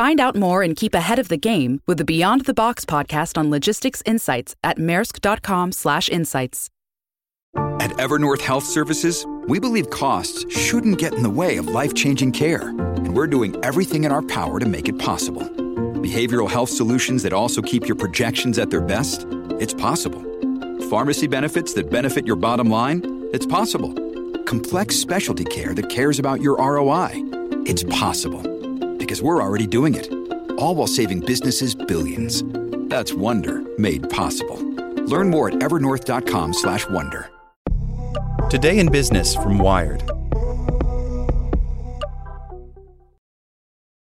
Find out more and keep ahead of the game with the Beyond the Box podcast on logistics insights at maersk.com/insights. At Evernorth Health Services, we believe costs shouldn't get in the way of life-changing care, and we're doing everything in our power to make it possible. Behavioral health solutions that also keep your projections at their best? It's possible. Pharmacy benefits that benefit your bottom line? It's possible. Complex specialty care that cares about your ROI? It's possible because we're already doing it. All while saving businesses billions. That's Wonder made possible. Learn more at evernorth.com/wonder. Today in Business from Wired.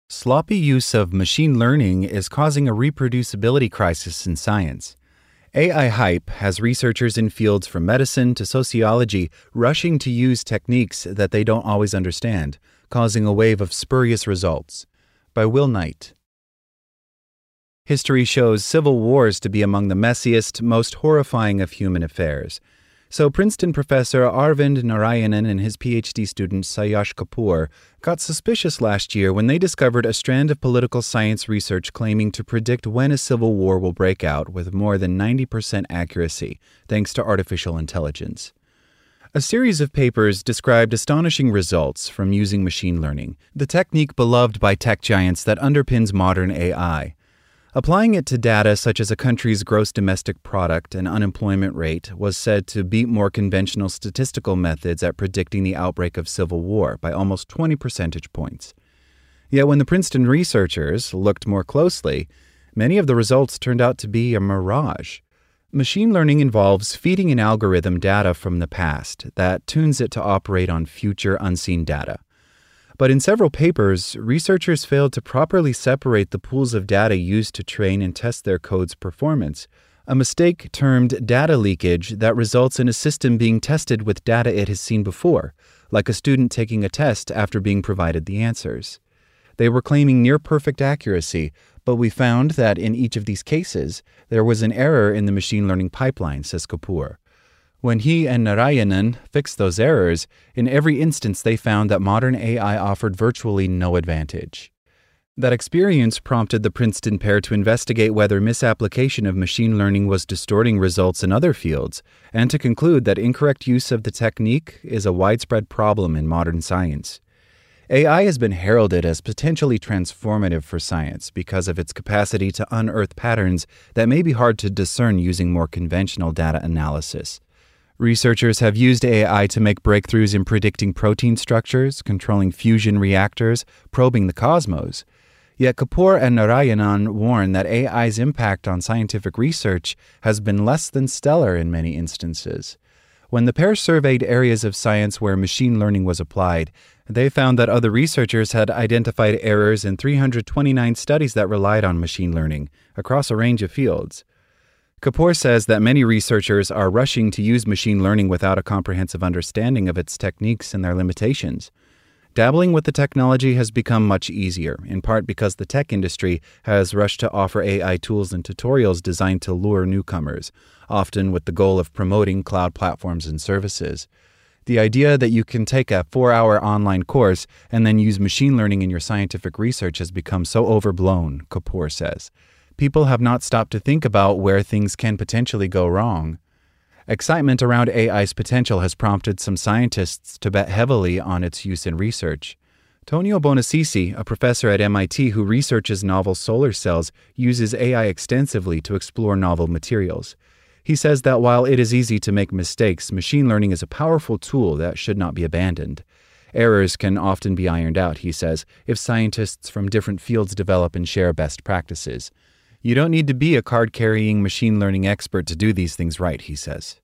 Sloppy use of machine learning is causing a reproducibility crisis in science. AI hype has researchers in fields from medicine to sociology rushing to use techniques that they don't always understand, causing a wave of spurious results. By Will Knight. History shows civil wars to be among the messiest, most horrifying of human affairs. So, Princeton professor Arvind Narayanan and his PhD student Sayash Kapoor got suspicious last year when they discovered a strand of political science research claiming to predict when a civil war will break out with more than 90% accuracy, thanks to artificial intelligence. A series of papers described astonishing results from using machine learning, the technique beloved by tech giants that underpins modern AI. Applying it to data such as a country's gross domestic product and unemployment rate was said to beat more conventional statistical methods at predicting the outbreak of civil war by almost 20 percentage points. Yet when the Princeton researchers looked more closely, many of the results turned out to be a mirage. Machine learning involves feeding an algorithm data from the past that tunes it to operate on future unseen data. But in several papers, researchers failed to properly separate the pools of data used to train and test their code's performance, a mistake termed data leakage that results in a system being tested with data it has seen before, like a student taking a test after being provided the answers. They were claiming near perfect accuracy, but we found that in each of these cases, there was an error in the machine learning pipeline, says Kapoor. When he and Narayanan fixed those errors, in every instance they found that modern AI offered virtually no advantage. That experience prompted the Princeton pair to investigate whether misapplication of machine learning was distorting results in other fields, and to conclude that incorrect use of the technique is a widespread problem in modern science. AI has been heralded as potentially transformative for science because of its capacity to unearth patterns that may be hard to discern using more conventional data analysis. Researchers have used AI to make breakthroughs in predicting protein structures, controlling fusion reactors, probing the cosmos. Yet Kapoor and Narayanan warn that AI's impact on scientific research has been less than stellar in many instances. When the pair surveyed areas of science where machine learning was applied, they found that other researchers had identified errors in 329 studies that relied on machine learning across a range of fields. Kapoor says that many researchers are rushing to use machine learning without a comprehensive understanding of its techniques and their limitations. Dabbling with the technology has become much easier, in part because the tech industry has rushed to offer AI tools and tutorials designed to lure newcomers, often with the goal of promoting cloud platforms and services. The idea that you can take a four hour online course and then use machine learning in your scientific research has become so overblown, Kapoor says people have not stopped to think about where things can potentially go wrong. Excitement around AI's potential has prompted some scientists to bet heavily on its use in research. Tonio Buonassisi, a professor at MIT who researches novel solar cells, uses AI extensively to explore novel materials. He says that while it is easy to make mistakes, machine learning is a powerful tool that should not be abandoned. Errors can often be ironed out, he says, if scientists from different fields develop and share best practices. You don't need to be a card carrying machine learning expert to do these things right, he says.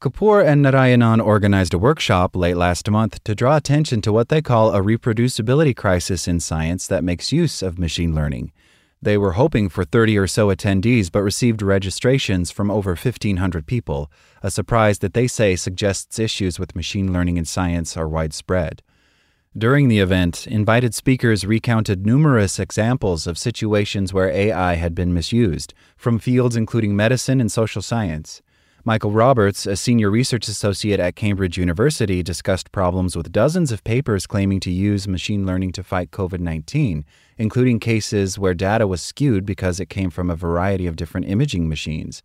Kapoor and Narayanan organized a workshop late last month to draw attention to what they call a reproducibility crisis in science that makes use of machine learning. They were hoping for 30 or so attendees, but received registrations from over 1,500 people, a surprise that they say suggests issues with machine learning in science are widespread. During the event, invited speakers recounted numerous examples of situations where AI had been misused, from fields including medicine and social science. Michael Roberts, a senior research associate at Cambridge University, discussed problems with dozens of papers claiming to use machine learning to fight COVID 19, including cases where data was skewed because it came from a variety of different imaging machines.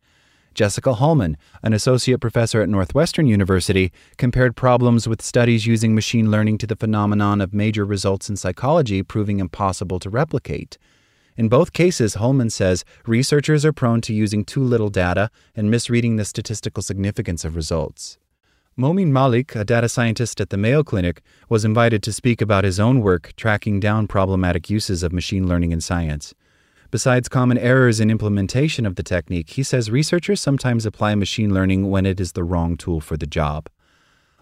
Jessica Hullman, an associate professor at Northwestern University, compared problems with studies using machine learning to the phenomenon of major results in psychology proving impossible to replicate. In both cases, Hullman says researchers are prone to using too little data and misreading the statistical significance of results. Momin Malik, a data scientist at the Mayo Clinic, was invited to speak about his own work tracking down problematic uses of machine learning in science. Besides common errors in implementation of the technique, he says researchers sometimes apply machine learning when it is the wrong tool for the job.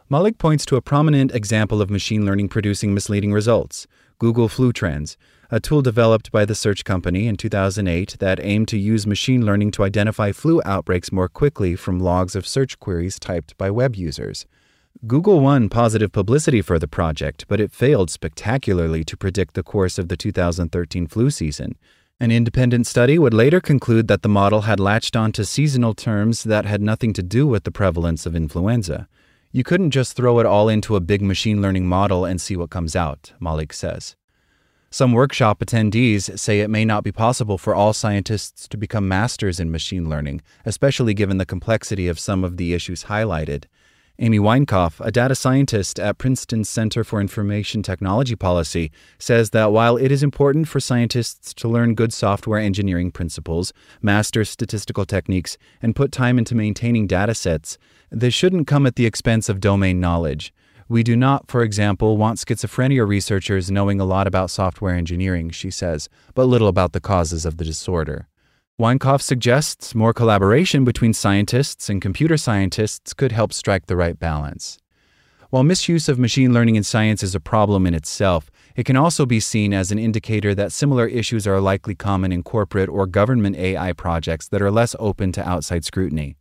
Malik points to a prominent example of machine learning producing misleading results Google Flu Trends, a tool developed by the search company in 2008 that aimed to use machine learning to identify flu outbreaks more quickly from logs of search queries typed by web users. Google won positive publicity for the project, but it failed spectacularly to predict the course of the 2013 flu season. An independent study would later conclude that the model had latched onto seasonal terms that had nothing to do with the prevalence of influenza. You couldn't just throw it all into a big machine learning model and see what comes out, Malik says. Some workshop attendees say it may not be possible for all scientists to become masters in machine learning, especially given the complexity of some of the issues highlighted. Amy Winecoff, a data scientist at Princeton's Center for Information Technology Policy, says that while it is important for scientists to learn good software engineering principles, master statistical techniques, and put time into maintaining data sets, this shouldn't come at the expense of domain knowledge. We do not, for example, want schizophrenia researchers knowing a lot about software engineering, she says, but little about the causes of the disorder. Winecoff suggests more collaboration between scientists and computer scientists could help strike the right balance. While misuse of machine learning in science is a problem in itself, it can also be seen as an indicator that similar issues are likely common in corporate or government AI projects that are less open to outside scrutiny.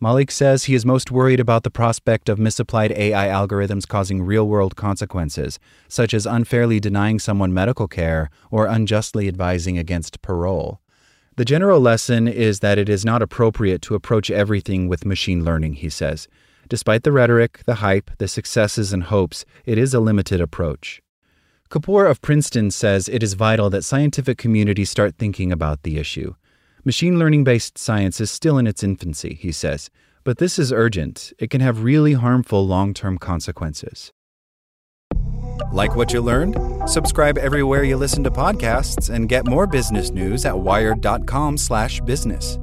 Malik says he is most worried about the prospect of misapplied AI algorithms causing real world consequences, such as unfairly denying someone medical care or unjustly advising against parole. The general lesson is that it is not appropriate to approach everything with machine learning, he says. Despite the rhetoric, the hype, the successes, and hopes, it is a limited approach. Kapoor of Princeton says it is vital that scientific communities start thinking about the issue. Machine learning based science is still in its infancy, he says, but this is urgent. It can have really harmful long term consequences. Like what you learned? Subscribe everywhere you listen to podcasts and get more business news at wired.com/business.